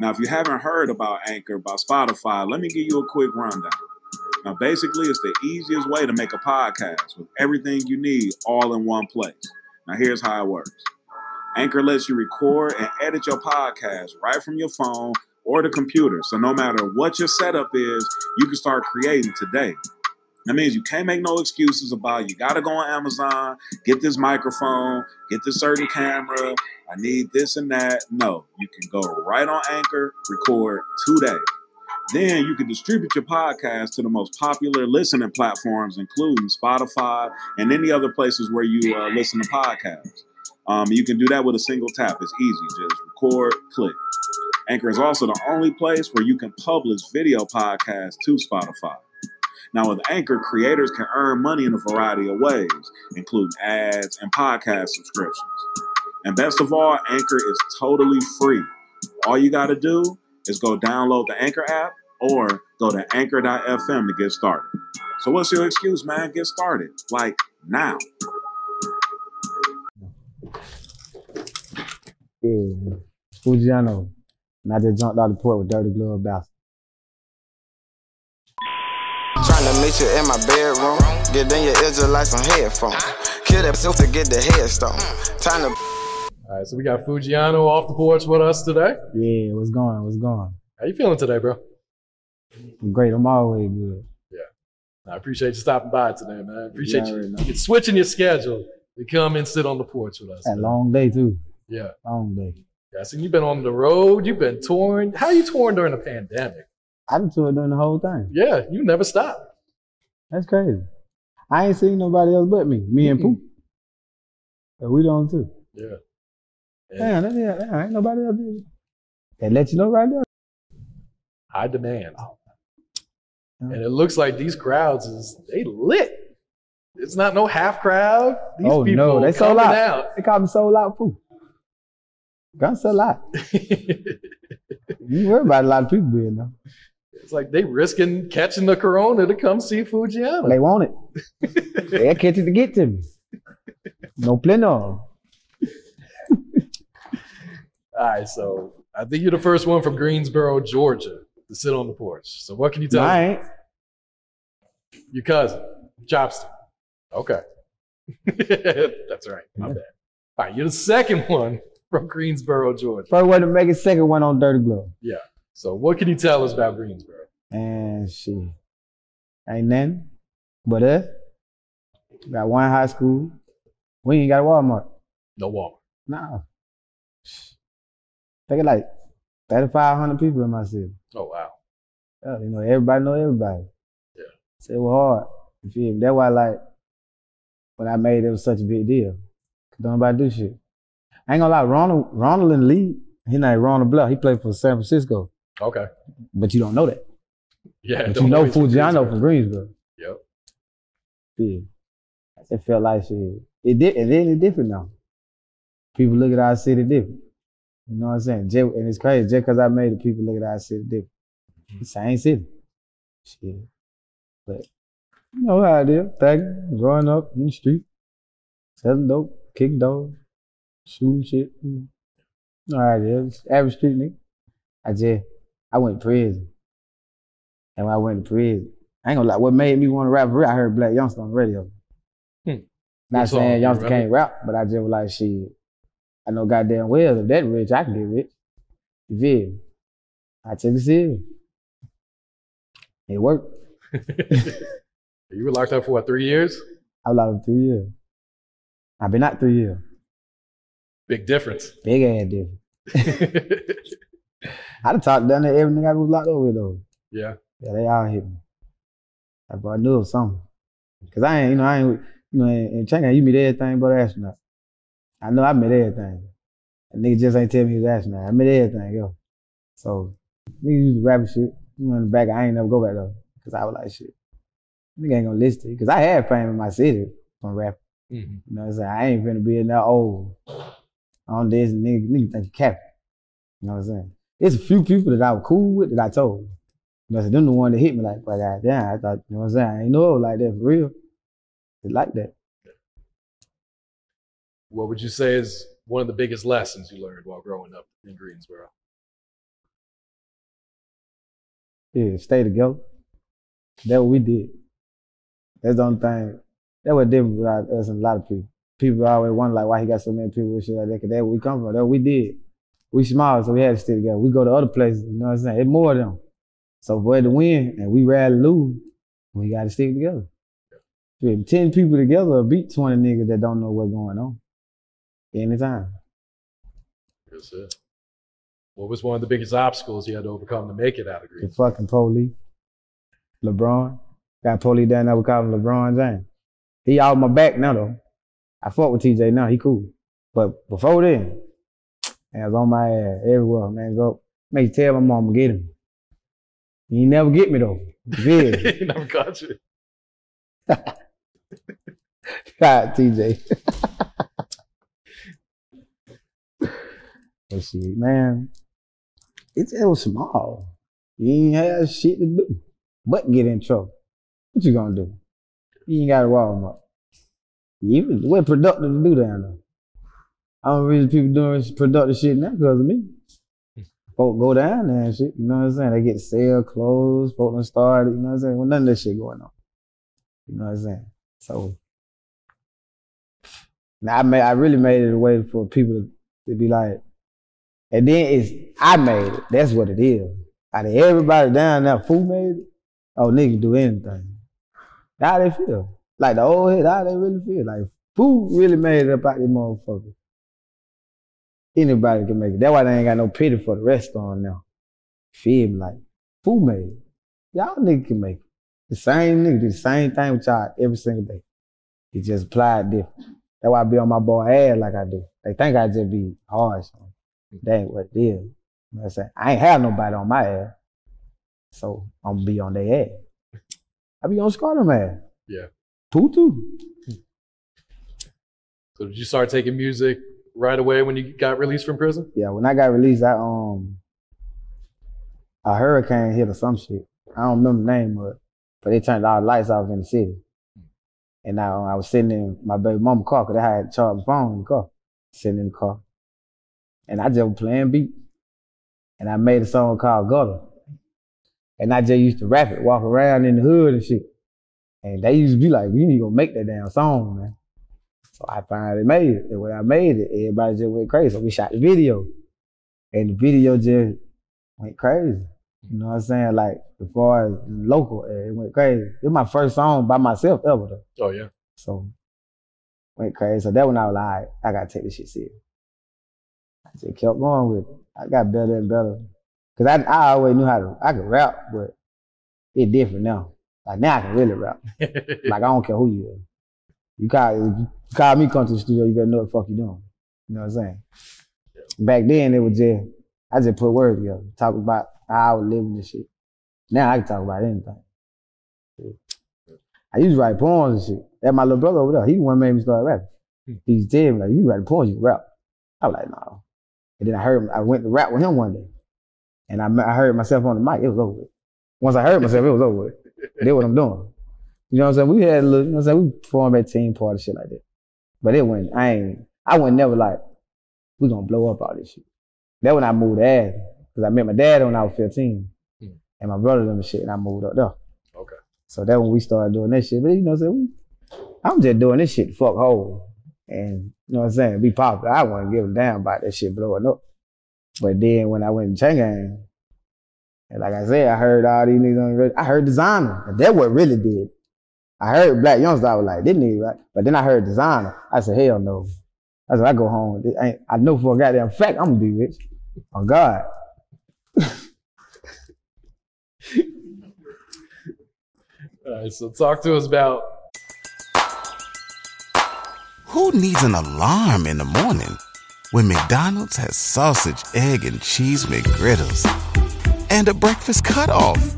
Now, if you haven't heard about Anchor, by Spotify, let me give you a quick rundown. Now, basically, it's the easiest way to make a podcast with everything you need all in one place. Now, here's how it works Anchor lets you record and edit your podcast right from your phone or the computer. So, no matter what your setup is, you can start creating today. That means you can't make no excuses about you got to go on Amazon, get this microphone, get this certain camera. I need this and that. No, you can go right on Anchor, record today. Then you can distribute your podcast to the most popular listening platforms, including Spotify and any other places where you uh, listen to podcasts. Um, you can do that with a single tap. It's easy. Just record, click. Anchor is also the only place where you can publish video podcasts to Spotify. Now, with Anchor, creators can earn money in a variety of ways, including ads and podcast subscriptions. And best of all, Anchor is totally free. All you got to do is go download the Anchor app or go to anchor.fm to get started. So, what's your excuse, man? Get started. Like now. Yeah, Foogiano. And I just jumped out the port with dirty glove bastard. Tryna meet you in my bedroom. Get in your ear just like some headphones. Kill that self to get the headstone. Time to. All right, so we got Foogiano off the porch with us today. Yeah, what's going? What's going? How you feeling today, bro? I'm great. I'm always good. Yeah, I appreciate you stopping by today, man. I appreciate Yeah, you, you switching your schedule to come and sit on the porch with us. A long day too. Yeah. Long day. Yeah, so you've been on the road, you've been touring. How you touring during the pandemic? I've been touring during the whole thing. Yeah, you never stopped. That's crazy. I ain't seen nobody else but me. Me and. Pooh. But we don't too. Yeah. Damn, that, yeah, ain't nobody else. did. They let you know right there. High demand. Oh. And it looks like these crowds is they lit. It's not no half crowd. These oh people no, they sold out. out. They called me sold out Pooh. Gun sell out. You worry about a lot of people being there. It's like they risking catching the corona to come see Foogiano. They want it. They'll catch it to get to me. No pleno. All right, so I think you're the first one from Greensboro, Georgia, to sit on the porch. So what can you tell No, us? I ain't. Your cousin, Chopstick. Okay. That's right. My bad. All right, you're the second one from Greensboro, Georgia. First one to make a second one on Dirty Glove. Yeah. So what can you tell us about Greensboro? And shit. Ain't nothing but us. Got one high school. We ain't got a Walmart. No Walmart. Nah. Think of like 3,500 people in my city. Oh wow. Yeah, you know, everybody know everybody. Yeah. So it was hard. You feel me? That's why, like, when I made it, it was such a big deal. Cause don't nobody do shit. I ain't gonna lie, Ronald, Ronald in the league, he named Ronald Bluff. He played for San Francisco, Okay. but you don't know that. Yeah. But you know Foogiano from Greensboro. Yep. Yeah. It felt like shit. It did. It really different now. People look at our city different. You know what I'm saying? Just, and it's crazy. Just because I made it, people look at our city different. Mm-hmm. Same city. Shit. But you know how it is. Thugging, growing up in the street, selling dope, kicking doors, shooting shit. You know how it is. Average street nigga. I just, I went to prison. And when I went to prison, I ain't gonna lie, what made me want to rap real, I heard Blac Youngsta on the radio. Hmm. Not saying you Youngsta can't rap, but I just was like, shit, I know goddamn well if that rich, I can get rich. You feel me? I took it serious. It worked. you were locked up for what, three years? I was locked up three years. I've been out three years. Big difference. Big ass difference. I done talked down there every nigga I was locked up with though. yeah. Yeah, they all hit me. I, I knew it was something. Cause I ain't, you know, I ain't, you know, in, in China, you meet everything but an astronaut. I know I met everything. A nigga just ain't tell me he was an astronaut. I met everything, yo. So, niggas used to rap and shit. You know, in the back, I ain't never go back though. Cause I was like, shit. Nigga ain't gonna listen to you. Cause I had fame in my city from rap. Mhm. You know what I'm saying? I ain't finna be in that old on this nigga, nigga think you cap. You know what I'm saying? It's a few people that I was cool with that I told. You know, so them the one that hit me like, God damn, I thought, you know what I'm saying? I ain't know it was like that for real. It's like that. What would you say is one of the biggest lessons you learned while growing up in Greensboro? Yeah, stay together. That's what we did. That's the only thing. That was different with us and a lot of people. People always wonder like why he got so many people and shit like that. Cause that's where we come from. That we did. We small, so we had to stay together. We go to other places, you know what I'm saying? It's more of them. So for it to win and we rather lose, we gotta stick together. Yeah, Ten people together will beat 20 niggas that don't know what's going on. Anytime. Yes, sir. What was one of the biggest obstacles you had to overcome to make it out of Greece? The fucking police. LeBron. Got police down there, we call him LeBron James. He out my back now though. I fought with TJ now, he cool. But before then, man, I was on my ass everywhere, man. Go make you tell my mama get him. He never get me though. Yeah. He Never caught you. God, TJ. but shit, man, it, it was small. You ain't have shit to do but get in trouble. What you gonna do? You ain't got to Walmart. You what productive to do down there? I don't really people doing productive shit now because of me. Folk go down there and shit, you know what I'm saying? They get sell clothes, folk done started, you know what I'm saying? Well, none of that shit going on. You know what I'm saying? So now I made I really made it a way for people to, to be like, and then it's I made it. That's what it is. Out of everybody down there, who made it? Oh, nigga do anything. How they feel? Like the old head, how they really feel? Like who really made it up out this motherfucker? Anybody can make it. That's why they ain't got no pity for the rest of them now. Feel me? Like who made it? Y'all nigga can make it. The same nigga do the same thing with y'all every single day. He just applied different. That's why I be on my boy ass like I do. They think I just be harsh. That ain't what it is. You know what I'm saying? I ain't have nobody on my ass. So I'm gonna be on their ass. I be on Scarlet ass. Yeah. Two. So did you start taking music right away when you got released from prison? Yeah, when I got released, I um a hurricane hit or some shit. I don't remember the name of it, but they turned all the lights off in the city. And I, I was sitting in my baby mama car because I had charged my phone in the car, sitting in the car. And I just was playing beat. And I made a song called Gutter. And I just used to rap it, walk around in the hood and shit. And they used to be like, we need to make that damn song, man. So I finally made it. And when I made it, everybody just went crazy. So we shot the video. And the video just went crazy. You know what I'm saying? Like, as far as local, it went crazy. It was my first song by myself ever, though. Oh yeah. So, went crazy. So that when I was like, all right, I gotta take this shit serious. I just kept going with it. I got better and better. Cause I, I always knew how to, I could rap, but it's different now. Like now I can really rap. Like I don't care who you are. You call, you call me come to the studio, you better know what the fuck you doing. You know what I'm saying? Back then it was just, I just put words together, talk about how I was living this shit. Now I can talk about anything. I used to write poems and shit. That my little brother over there, he the one made me start rapping. Hmm. He used me like, you write poems, you rap. I was like, no. And then I heard, I went to rap with him one day, and I, I heard myself on the mic. It was over. Once I heard myself, it was over. Did what I'm doing. You know what I'm saying? We had a little, you know what I'm saying? We performed at team party, shit like that. But it went, I ain't, I went never like, we gonna blow up all this shit. That when I moved to Athens, because I met my dad when I was 15, Hmm. and my brother them and shit, and I moved up there. Okay. So that when we started doing that shit. But you know what I'm saying? We, I'm just doing this shit to fuck hole. And you know what I'm saying? Be popular. I wouldn't give a damn about that shit blowing up. But then when I went to Chain Gang, And like I said, I heard all these niggas on the radio. I heard Desiigner. And that what really did. I heard Blac Youngsta, I was like, didn't he, right? But then I heard Desiigner. I said, hell no. I said, I go home. This ain't- I know for a goddamn fact I'm gonna be rich. On God. All right, so talk to us about Who needs an alarm in the morning when McDonald's has sausage, egg, and cheese McGriddles and a breakfast cutoff?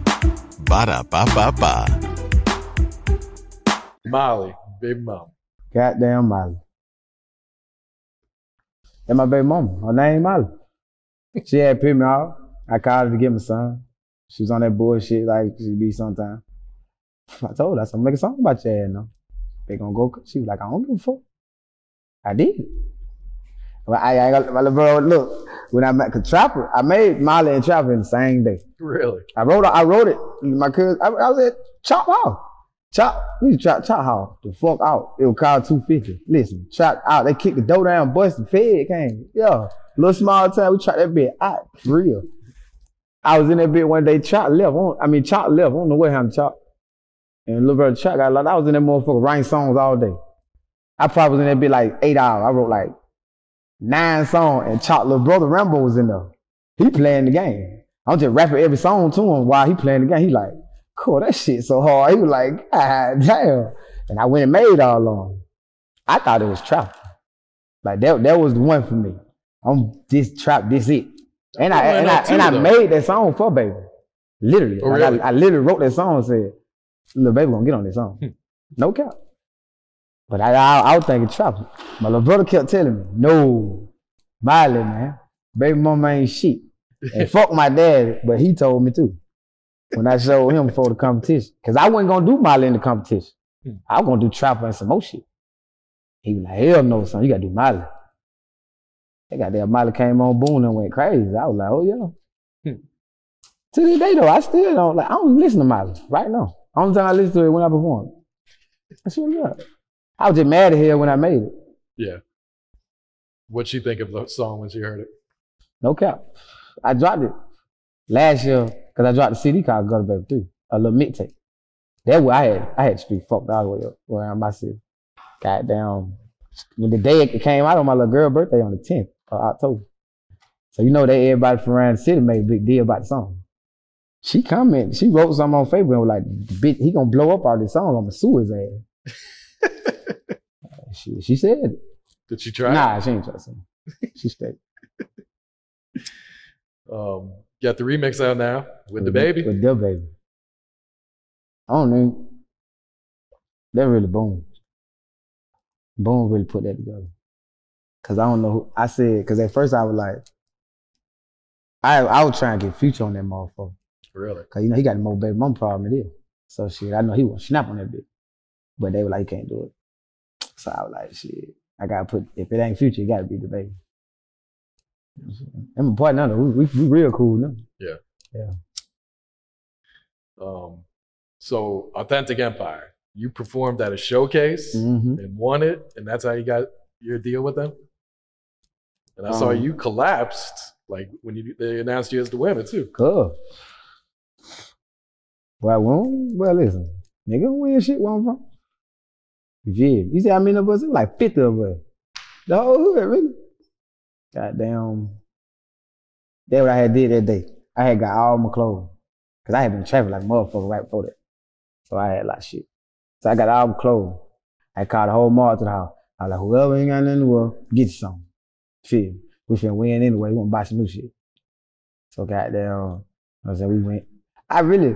Ba da ba ba ba. Molly, baby mom. Goddamn Molly. That's my baby mama. Her name Molly. She had picked me off. I called her to get my son. She was on that bullshit like she be sometimes. I told her, I said, make a song about your ass now. They gonna go. She was like, I don't give a fuck. I did. Well, I, I got my little bro. Look, when I met Trapper, I made Molly and Trapper in the same day. Really? I wrote it. I wrote it. My cousin. I, I was at Chop House. Chop. We used to trap Chop House. The fuck out. It was called two fifty. Listen, chop out. They kicked the door down. Bust the fed came. Yeah, little small town. We trapped that bit out. For real. I was in that bit one day. Chop left. On, I mean, Chop left. I don't know what happened. Chop. And little brother Chop got like I was in that motherfucker writing songs all day. I probably was in that bit like eight hours. I wrote like nine songs, and Chop little brother Rambo was in there. He playing the game. I'm just rapping every song to him while he playing the game. He like, cool, that shit so hard. He was like, God damn. And I went and made all along. I thought it was trap. Like that, that was the one for me. I'm this trap, this it. And I and I and I made that song for baby. Literally. Oh, Like, really? I, I literally wrote that song and said, Lil Baby gonna get on this song. Hmm. No cap. But I, I I was thinking trap. My little brother kept telling me, no, Miley, man. Baby mama ain't shit. And fuck my dad, but he told me too. When I showed him for the competition. Cause I wasn't gonna do Miley in the competition. I was gonna do trap and some more shit. He was like, hell no, son, you gotta do Miley. They got that goddamn Miley came on boom and went crazy. I was like, oh yeah. To this day though, I still don't like I don't listen to Miley right now. Only time I listen to it when I perform. Swear to God. I was just mad at her when I made it. Yeah. What'd she think of the song when she heard it? No cap. I dropped it last year because I dropped the CD called Gutter Baby 3, a little mixtape. That where I had I had street fucked all the way up around my city. Goddamn. When the day it came out on my little girl birthday on the 10th of October. So you know that everybody from around the city made a big deal about the song. She commented, she wrote something on Facebook and was like, bitch, he gonna blow up all this song, I'm gonna sue his ass. she, she said it. Did she try? Nah, she ain't trusting. She straight. Um, got the remix out now with DaBaby. With DaBaby. I don't know. That really boom. Boom really put that together. Cause I don't know. Who, I said because at first I was like, I I was trying to get Future on that motherfucker. Really? Cause you know he got the more baby mom problem than this. So shit, I know he was snap on that bitch. But they were like, he can't do it. So I was like, shit, I gotta put if it ain't Future, it gotta be DaBaby. I'm a partner now. We, we, we real cool no? Yeah. Yeah. Um, so Authentic Empire, you performed at a showcase Mm-hmm. and won it, and that's how you got your deal with them. And I saw Um, you collapsed like when you they announced you as the winner too. Cool. Well, well, well, listen, nigga, where shit where I'm from? Yeah, you see how many of us? Like 50 of us. The whole hood, really. Goddamn. That's what I had did that day. I had got all my clothes. Cause I had been traveling like motherfucker right before that. So I had a lot of shit. So I got all my clothes. I called the whole mall to the house. I was like, whoever ain't got nothing to wear, get you some. Feel? We finna win anyway. We gonna buy some new shit. So goddamn, I said we went. I really,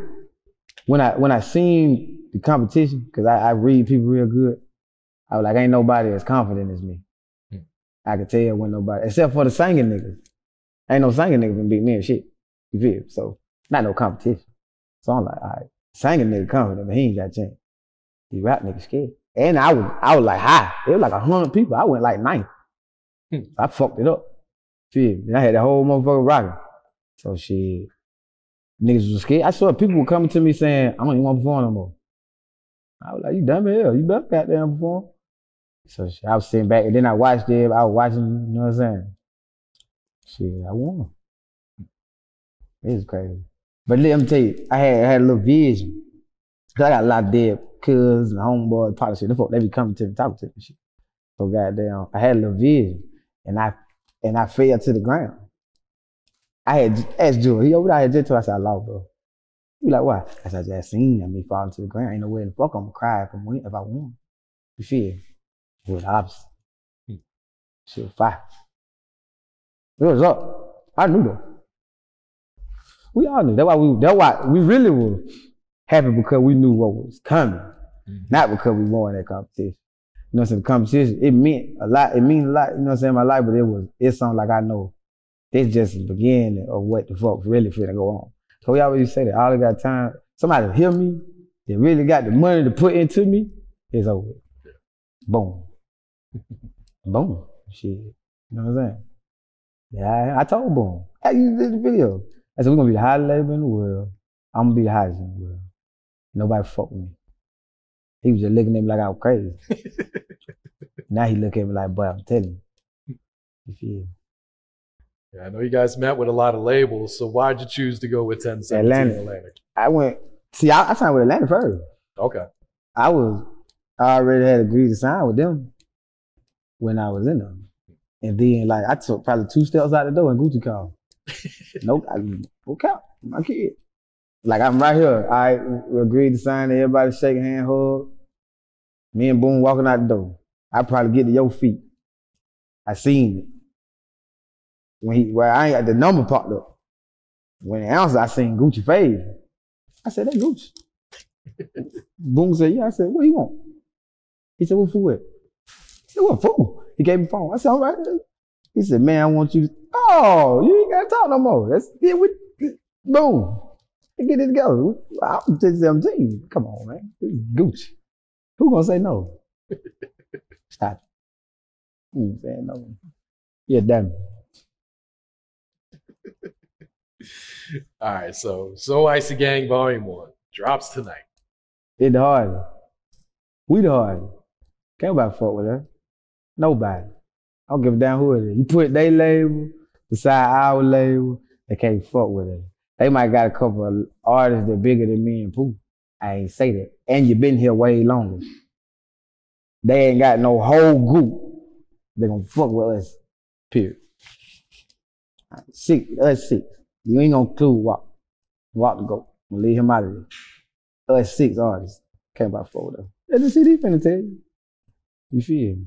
when I when I seen the competition, because I, I read people real good, I was like, ain't nobody as confident as me. Hmm. I could tell when nobody, except for the singing niggas. Ain't no singing niggas can beat me and shit. You feel? So not no competition. So I'm like, all right, singing nigga confident, but he ain't got a chance. The rap nigga scared. And I was I was like high. It was like a hundred people. I went like ninth. Hmm. I fucked it up. Feel me? And I had the whole motherfucker rocking. So shit. Niggas was scared. I saw people were coming to me saying, I don't even want to perform no more. I was like, you dumb as hell. You better goddamn perform. So I was sitting back and then I watched it. I was watching, you know what I'm saying? Shit, I won. It was crazy. But let me tell you, I had I had a little vision. Cause I got a lot of dead and homeboys, part of shit. Them folk, they be coming to me, talking to me shit. So goddamn, I had a little vision, and I and I fell to the ground. I had asked Joe, he over there, I had just told, I said, I bro. He like, why? I said, I just seen me falling to the ground. Ain't no way in the fuck I'm gonna cry if, I'm win, if I won. You feel? It was opposite. Hmm. Shit was fire. It was up. I knew though. We all knew. That's why we. That's why we really were happy because we knew what was coming, not because we won that competition. You know what I'm saying? The competition it meant a lot. It means a lot. You know what I'm saying? My life, but it was. It's something like I know. This just the beginning of what the fuck really finna go on. So we always say that all I got time. Somebody hear me. They really got the money to put into me. It's over. Boom. Boom. Shit. You know what I'm saying? Yeah, I, I told Boom. Hey, you did the video. I said, we're gonna be the hottest label in the world. I'm gonna be the hottest in the world. Nobody fuck with me. He was just looking at me like I was crazy. now he look at me like, boy, I'm telling you. You feel? Yeah, I know you guys met with a lot of labels, so why'd you choose to go with 1017 Atlantic. Atlantic? I went, see, I, I signed with Atlanta first. Okay. I was, I already had agreed to sign with them when I was in them. And then, like, I took probably two steps out the door and Gucci called. nope, I, okay, my kid. Like, I'm right here. I agreed to sign, everybody shake hand, hug. Me and Boom walking out the door. I probably get to your feet. I seen it. When he, well, I ain't, got the number popped up. When the answer, I seen Gucci fade. I said, that Gucci. Boom said, yeah. I said, what you want? He said, what for it? I said, what food? He gave me phone. I said, all right. He said, man, I want you to, oh, you ain't got to talk no more. That's, yeah, we, boom. Let's get it together. I'm just 17. Come on, man. This is Gucci. Who gonna say no? Stop. Who saying no? Yeah, damn. All right, so So Icey Gang Volume 1 drops tonight. It hardest. We the hardest. Can't nobody fuck with us. Nobody. I don't give a damn who it is. You put their label beside our label, they can't fuck with us. They might got a couple of artists that bigger than me and Pooh. I ain't say that. And you been here way longer. They ain't got no whole group. They gonna fuck with us. Period. Six, us six. You ain't gonna clue walk. Walk to go. I'm gonna leave him out of there. Us six artists. Came by four though. That's the CD finna tell you. You feel me?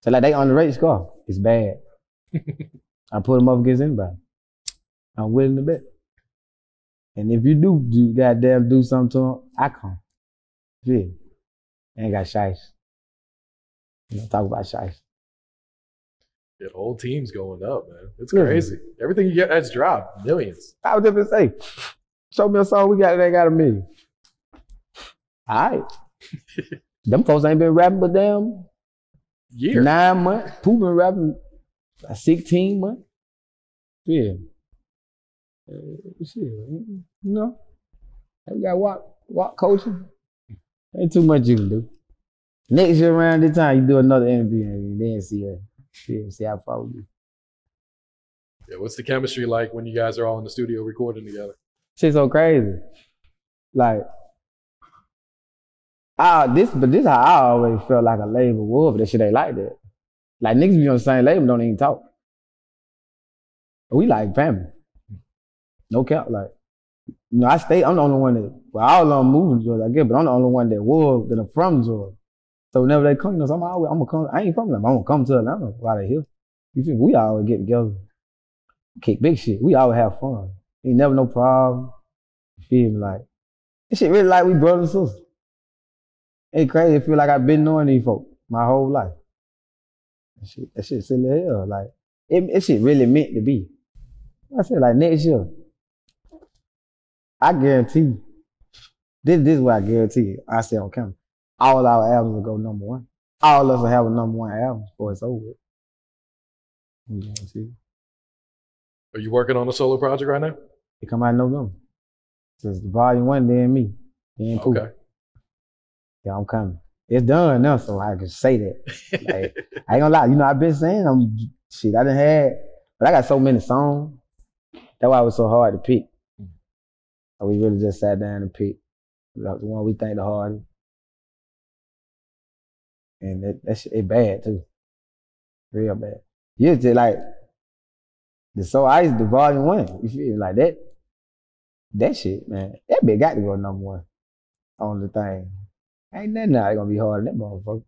So like they underrated scar. It's bad. I put them up against anybody. I'm willing to bet. And if you do, do goddamn do something to them, I come. Feel me? Ain't got shice. You know, talk about shice. The whole team's going up, man. It's crazy. Everything you get that's dropped, millions. I was just gonna say, show me a song we got that got a million. All right. Them folks ain't been rapping but damn Year. nine months. Pooh been rapping uh, 16 months. Yeah. Uh, shit, you know, we got walk, walk coaching. Ain't too much you can do. Next year around this time, you do another interview and then see uh, see, see how far we do. Yeah, what's the chemistry like when you guys are all in the studio recording together? Shit so crazy. Like, ah, this, but this how I always felt like a label but that shit ain't like that. Like niggas be on the same label, don't even talk. We like family. No cap, like, you know, I stay, I'm the only one that, well, all of them moving Georgia, I get, but I'm the only one that was, that are from Georgia. So whenever they come, you know, so I'm always, I'm gonna come, I ain't from them, I'm gonna come to Atlanta while they here. You feel me? We always get together, kick big shit. We always have fun. Ain't never no problem. You feel me? Like, this shit really like we brothers and sisters. Ain't crazy. It feel like I've been knowing these folks my whole life. That shit, that shit silly hell. Like, it, it shit really meant to be. I said, like, next year, I guarantee this, this is what I guarantee you. I said on camera. All our albums will go number one. All of us will have a number one album before it's over. with. You guarantee. Are you working on a solo project right now? It come out in November. Since the volume one, then me. Then Pooh. Okay. Yeah, I'm coming. It's done now, so I can say that. Like, I ain't gonna lie, you know, I've been saying I'm shit, I done had, but I got so many songs. That's why it was so hard to pick. Mm. So we really just sat down and picked the one we think the hardest. And that, that shit, it bad too. Real bad. You just like, the So Ice, the volume one. You feel like that? That shit, man. That bit got to go number one on the thing. Ain't nothing now gonna be harder than that motherfucker.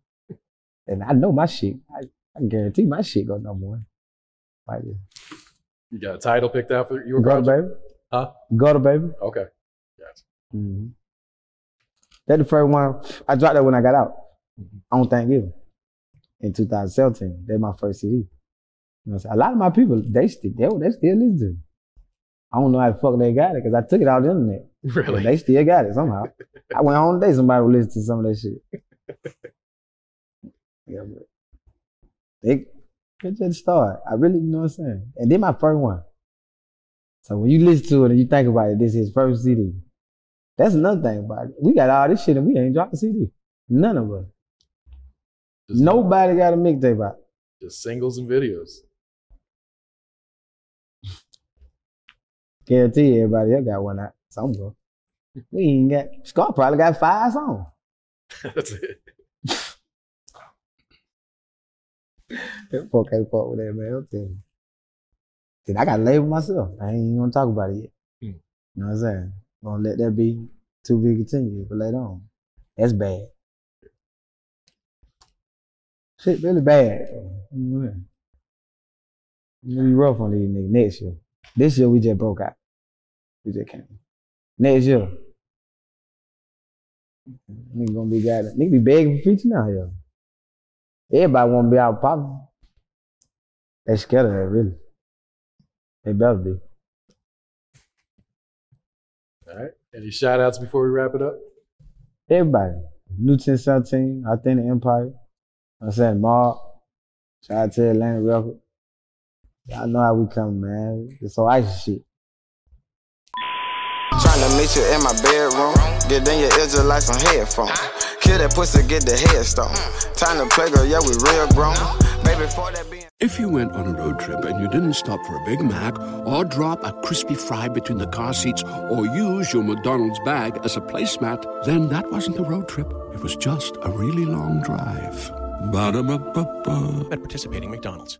And I know my shit. I, I guarantee my shit go number one. Like this. You got a title picked out for your Gutter project? baby. Huh? Gutter baby. Okay. Yes. Mm-hmm. That the first one. I dropped that when I got out Mm-hmm. on Thanksgiving in 2017. That's my first CD. You know I'm? A lot of my people, they still, they, they still listen to it. I don't know how the fuck they got it because I took it out the internet. Really? they still got it somehow. I went home today, somebody would listen to some of that shit. yeah, but they, they just start. I really, you know what I'm saying? And then my first one. So when you listen to it and you think about it, this is his first CD. That's another thing about it. We got all this shit and we ain't dropped a CD. None of us. Just, Nobody got a mixtape out. Just singles and videos. Guarantee everybody else got one out somewhere. We ain't got, Scott probably got five songs. That's it. That fuck ain't fuck with that, man. I'm telling you. Then I got to label myself. I ain't even gonna talk about it yet. Hmm. You know what I'm saying? Gonna let that be too big continued, but later on. That's bad. Shit really bad. Mm-hmm. We be rough on these niggas next year. This year we just broke out. We just came. Next year. Nigga gonna be got Nigga be begging for feature now, yo. Everybody wanna be out popping. They scared of that, really. They better be. All right. Any shout outs before we wrap it up? Everybody. New 1017, Authentic Empire. I'm saying Mark. Shout out to Atlantic Record. Y'all know how we come, man. It's all ice shit. Tryna meet you in my bedroom. Get in your ears just like some headphones. Kill that pussy, get the headstone. Time to play, girl, yeah, we real grown. Baby, for that being. If you went on a road trip and you didn't stop for a Big Mac or drop a crispy fry between the car seats or use your McDonald's bag as a placemat, then that wasn't a road trip. It was just a really long drive. Ba-da-ba-ba-ba. at participating McDonald's.